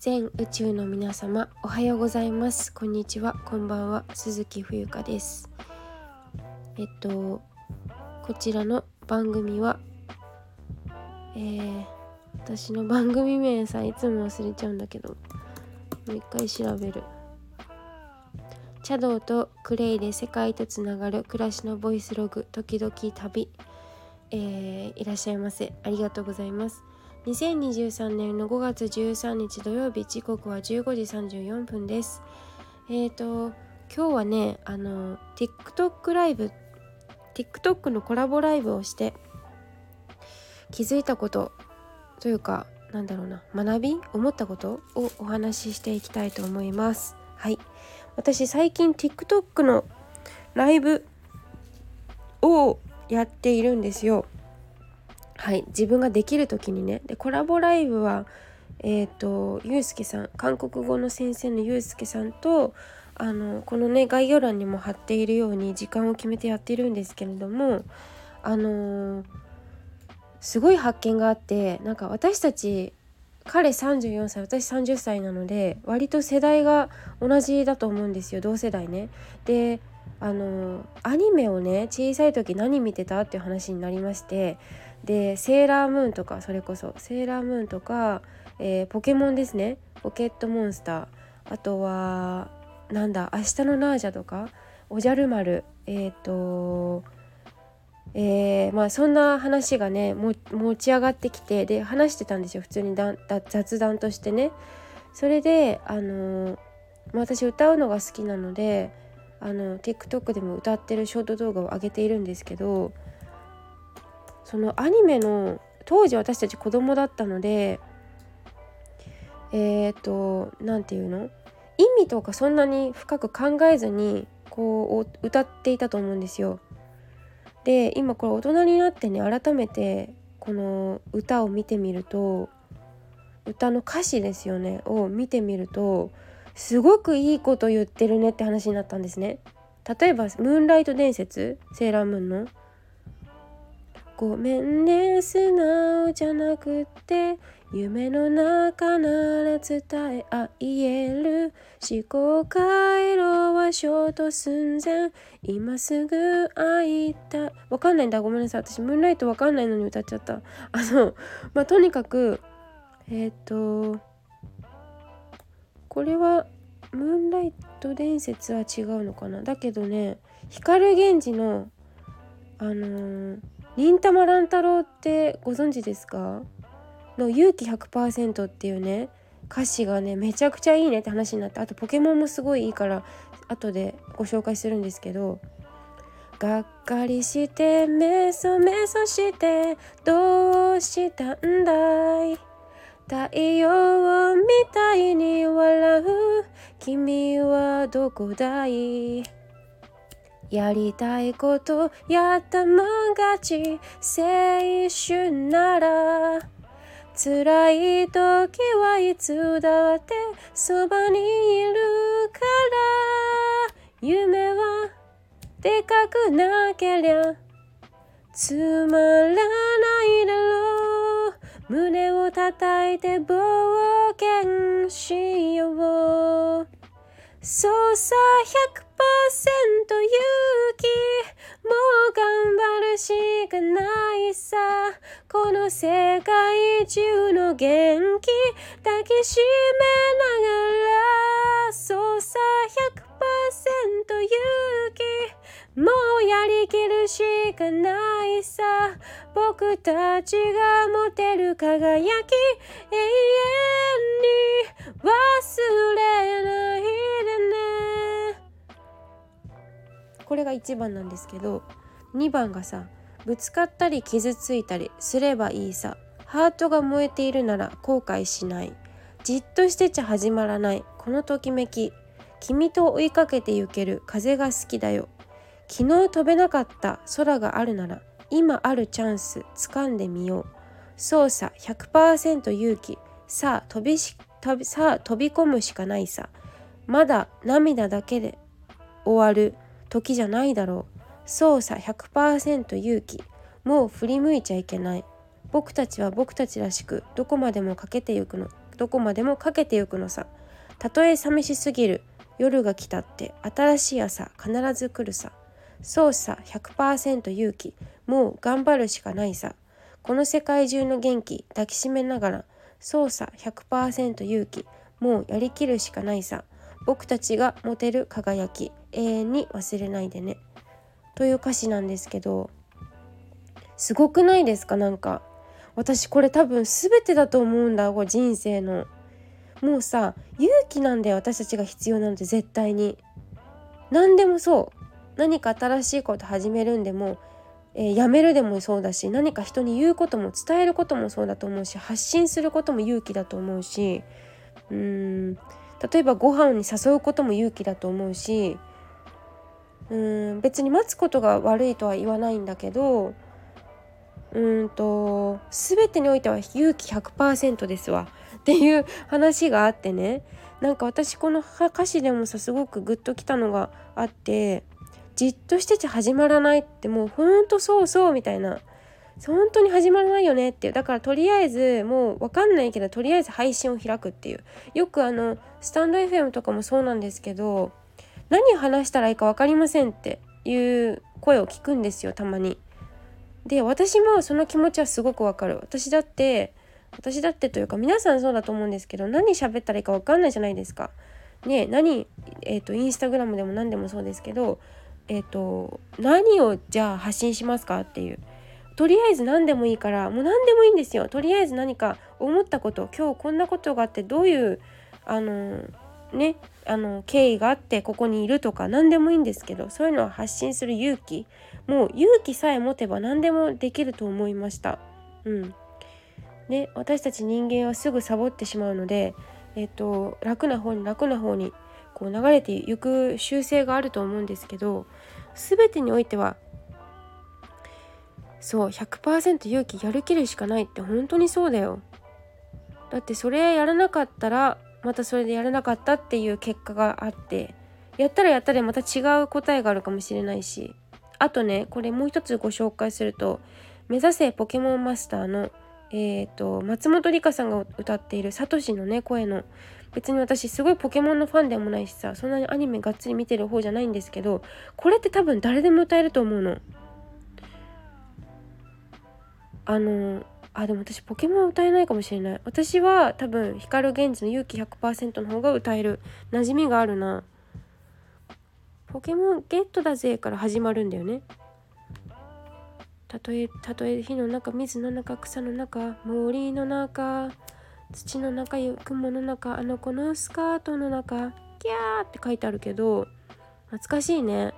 全宇宙の皆様おはようございます。こんにちは。こんばんは。鈴木冬香です。えっとこちらの番組はえー、私の番組名さいつも忘れちゃうんだけどもう一回調べる。茶道とクレイで世界とつながる暮らしのボイスログ時々旅えー、いらっしゃいませ。ありがとうございます。2023年の5月13日土曜日時刻は15時34分です。えっ、ー、と今日はねあの TikTok ライブ TikTok のコラボライブをして気づいたことというかなんだろうな学び思ったことをお話ししていきたいと思います。はい。私最近 TikTok のライブをやっているんですよ。はい自分ができる時にねでコラボライブはえっ、ー、とゆうすけさん韓国語の先生のゆうすけさんとあのこのね概要欄にも貼っているように時間を決めてやってるんですけれどもあのー、すごい発見があってなんか私たち彼34歳私30歳なので割と世代が同じだと思うんですよ同世代ね。であのアニメをね小さい時何見てたっていう話になりましてでセーラームーンとかそれこそセーラームーンとか、えー、ポケモンですね。ポケットモンスターあとはなんだ明日のナージャとかおじゃる丸。えっ、ー、とえー、まあそんな話がね持ち上がってきてで話してたんですよ。普通にだ雑談としてね。それであのまあ、私歌うのが好きなのであの TikTok でも歌ってるショート動画を上げているんですけどそのアニメの当時私たち子供だったのでえっ、ー、と何て言うの？意味とかそんなに深く考えずにこう歌っていたと思うんですよ。で今これ大人になってね改めてこの歌を見てみると歌の歌詞ですよねを見てみるとすごくいいこと言ってるねって話になったんですね。例えば「ムーンライト伝説」セーラームーンのごめんね。素直じゃなくて夢の中なら伝えあ言える。思考回路はショート寸前。今すぐ会いた。いわかんないんだ。ごめんなさい。私ムーンライトわかんないのに歌っちゃった。あのまあとにかくえっ、ー、とこれはムーンライト伝説は違うのかな。だけどね光源氏のあのー忍たま乱太郎ってご存知ですか？の勇気100%っていうね歌詞がねめちゃくちゃいいねって話になってあとポケモンもすごいいいから後でご紹介するんですけどがっかりしてメソメソしてどうしたんだい？太陽みたいに笑う君はどこだい？やりたいことやったもん勝ち青春なら。辛い時はいつだってそばにいるから。夢はでかくなけりゃつまらないだろう。胸を叩いて冒険しよう。そうさ100%勇気。もう頑張るしかないさ。この世界中の元気抱きしめながら。そうさ100%勇気。もうやりきるしかないさ。僕たちが持てる輝き永遠に。忘れないでね。これが1番なんですけど2番がさぶつかったり傷ついたりすればいいさ。ハートが燃えているなら後悔しない。じっとしてちゃ始まらない。このときめき。君と追いかけて行ける。風が好きだよ。昨日飛べなかった。空があるなら。今あるチャンス。掴んでみよう。操作。100%勇気。さあ飛びし飛びさあ飛び込むしかないさ。まだ涙だけで終わる時じゃないだろう。操作100%勇気。もう振り向いちゃいけない。僕たちは僕たちらしくどこまでもかけてゆくのどこまでもかけてゆくのさ。たとえ寂しすぎる。夜が来たって新しい朝必ず来るさ。そうさ100%勇気。もう頑張るしかないさ。この世界中の元気抱きしめながらそうさ100%勇気。もうやりきるしかないさ。僕たちが持てる輝き。永遠に忘れないでね。という歌詞なんですけど。すごくないですか？なんか。私これ多分全てだと思うんだ。これ人生の。もうさ勇気なんだよ。私たちが必要なので絶対に。何でもそう。何か新しいこと始めるんでも、えー、やめるでもそうだし何か人に言うことも伝えることもそうだと思うし発信することも勇気だと思うしうーん例えばご飯に誘うことも勇気だと思うしうーん別に待つことが悪いとは言わないんだけどうんと全てにおいては勇気100%ですわ。っていう話があってね。なんか私この歌詞でもさすごくグッときたのがあってじっとしてちゃ始まらないってもうほんとそうそうみたいな本当に始まらないよねっていうだからとりあえずもう分かんないけどとりあえず配信を開くっていうよくあのスタンド FM とかもそうなんですけど何話したらいいか分かりませんっていう声を聞くんですよたまに。で私もその気持ちはすごくわかる私だって私だってというか皆さんそうだと思うんですけど何喋ったらいいか分かんないじゃないですか。ね何えっ、ー、とインスタグラムでも何でもそうですけどえっ、ー、と何をじゃあ発信しますかっていう。とりあえず何でもいいからもう何でもいいんですよ。とりあえず何か思ったこと今日こんなことがあってどういうあのねあの経緯があってここにいるとか何でもいいんですけどそういうのを発信する勇気。もう勇気さえ持てば何でもできると思いました。うん、ね私たち人間はすぐサボってしまうので、えっと、楽な方に楽な方にこう流れていく習性があると思うんですけど全てにおいてはそう100%勇気やるきるしかないって本当にそうだよ。だってそれやらなかったらまたそれでやらなかったっていう結果があってやったらやったでまた違う答えがあるかもしれないしあとねこれもう一つご紹介すると「目指せポケモンマスターの」えーと、松本梨香さんが歌っているサトシのね声の別に私すごいポケモンのファンでもないしさそんなにアニメがっつり見てる方じゃないんですけどこれって多分誰でも歌えると思うの。あのあでも私ポケモン歌えないかもしれない。私は多分光源氏の勇気100%の方が歌える。馴染みがあるな。ポケモンゲットだぜから始まるんだよね。たとえたとえ火の中水の中草の中森の中。土の中雲の中あの子のスカートの中キャーって書いてあるけど懐かしいね。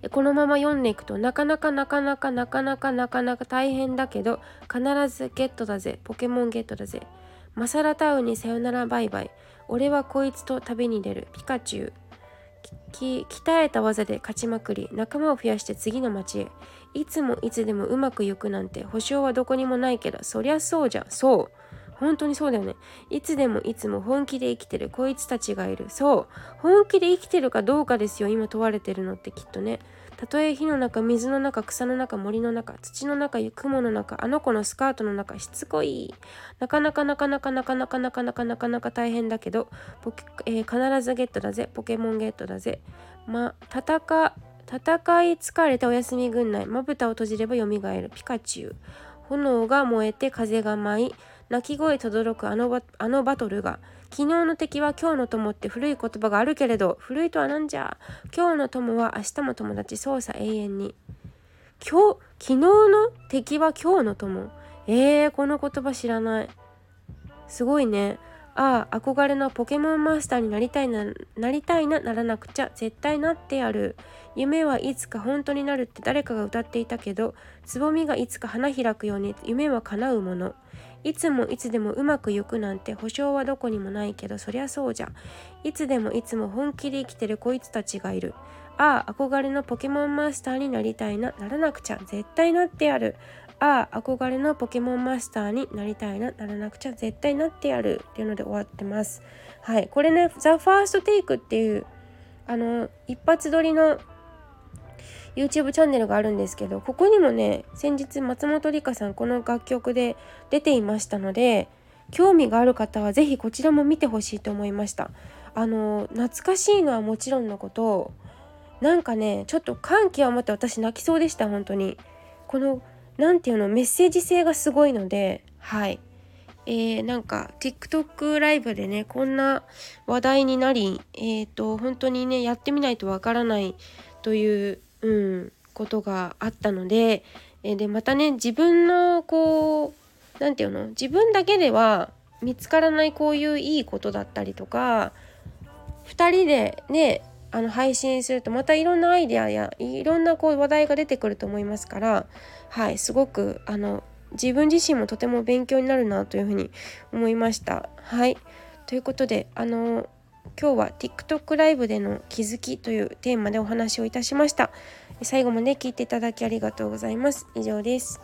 でこのまま読んでいくとなかなかなかなかなかなかなかなか大変だけど必ずゲットだぜ。ポケモンゲットだぜ。マサラタウンにさよならバイバイ。俺はこいつと旅に出る。ピカチュウ。鍛えた技で勝ちまくり仲間を増やして次の町へ。いつもいつでもうまくいくなんて保証はどこにもないけどそりゃそうじゃそう。本当にそうだよね。いつでもいつも本気で生きてる。こいつたちがいる。そう。本気で生きてるかどうかですよ。今問われてるのってきっとね。たとえ火の中水の中草の中森の中土の中雲の中あの子のスカートの中しつこい。なかなかなかなかなかなかなかなかなかなか大変だけどポケえー、必ずゲットだぜ。ポケモンゲットだぜ。ま戦戦い疲れたお休み軍内まぶたを閉じればよみがえる。ピカチュウ。炎が燃えて風が舞い鳴き声轟くあのバあのバトルが昨日の敵は今日の友って古い言葉があるけれど古いとは何じゃ？今日の友は明日も友達操作永遠に。今日昨日の敵は今日の友。えー、この言葉知らない。すごいね。ああ憧れのポケモンマスターになりたいななりたいなならなくちゃ絶対なってやる。夢はいつか本当になるって誰かが歌っていたけどつぼみがいつか花開くように夢は叶うもの。いつもいつでもうまくいくなんて保証はどこにもないけどそりゃそうじゃいつでもいつも本気で生きてるこいつたちがいる。ああ憧れのポケモンマスターになりたいな。ならなくちゃ。絶対なってやる。ああ憧れのポケモンマスターになりたいな。ならなくちゃ。絶対なってやるっていうので終わってます。はい。これね「ザ・ファーストテイクっていうあの一発撮りの YouTube チャンネルがあるんですけどここにもね先日松本梨香さんこの楽曲で出ていましたので興味がある方は是非こちらも見てほしいと思いました。あの懐かしいのはもちろんのことなんかねちょっと感極まって私泣きそうでした本当に。この何て言うのメッセージ性がすごいのではい。えー、なんか TikTok ライブでねこんな話題になりえっ、ー、と本当にねやってみないとわからないという、うん、ことがあったので、え、でまたね自分のこう何て言うの自分だけでは見つからないこういういいことだったりとか2人でねあの配信するとまたいろんなアイデアやいろんなこう話題が出てくると思いますからはいすごくあの自分自身もとても勉強になるなというふうに思いました。はいということであの今日は TikTok ライブでの気づきというテーマでお話をいたしました。最後まで聞いていただきありがとうございます。以上です。